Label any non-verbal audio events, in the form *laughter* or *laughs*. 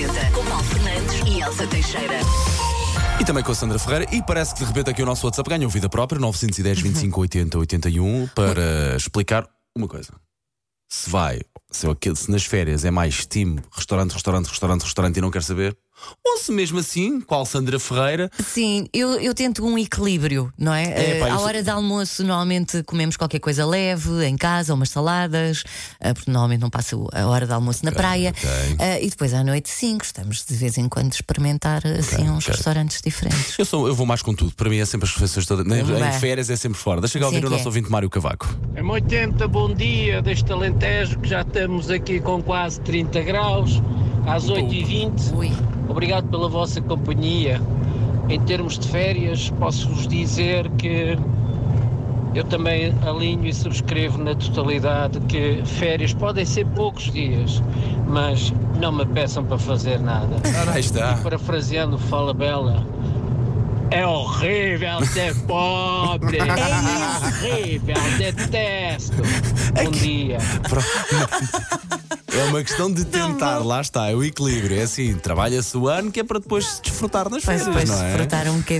80 com Paulo Fernandes e Elsa Teixeira. E também com a Sandra Ferreira. E parece que de repente aqui o nosso WhatsApp ganhou vida própria, 910 25 80 81, para explicar uma coisa. Se vai, se, se nas férias é mais team, restaurante, restaurante, restaurante, restaurante e não quer saber, ou se mesmo assim, qual Sandra Ferreira, Sim, eu, eu tento um equilíbrio, não é? É, pá, eu à sou- hora de almoço, normalmente comemos qualquer coisa leve em casa, umas saladas, eh, porque normalmente não passa a hora de almoço na praia. ok. Eh, e depois à noite, sim, gostamos de vez em quando experimentar assim uns ok. restaurantes diferentes. eu, sou, eu vou mais com tudo. Para mim é sempre as refeições todas. Em, em férias é sempre fora. Deixa eu ouvir é o nosso é. ouvinte Mário Cavaco. É 80, bom dia deste Alentejo, que já estamos aqui com quase 30 graus, às 8h20. Ui. Obrigado pela vossa companhia. Em termos de férias, posso-vos dizer que eu também alinho e subscrevo na totalidade que férias podem ser poucos dias, mas não me peçam para fazer nada. Aí está. Parafraseando Fala Bela, é horrível ser *laughs* pobre! É *laughs* horrível, detesto! Bom dia! *laughs* É uma questão de *laughs* tentar, lá está, é o equilíbrio. É assim, trabalha-se o ano que é para depois se desfrutar nas férias, depois não é? desfrutar um bocadinho.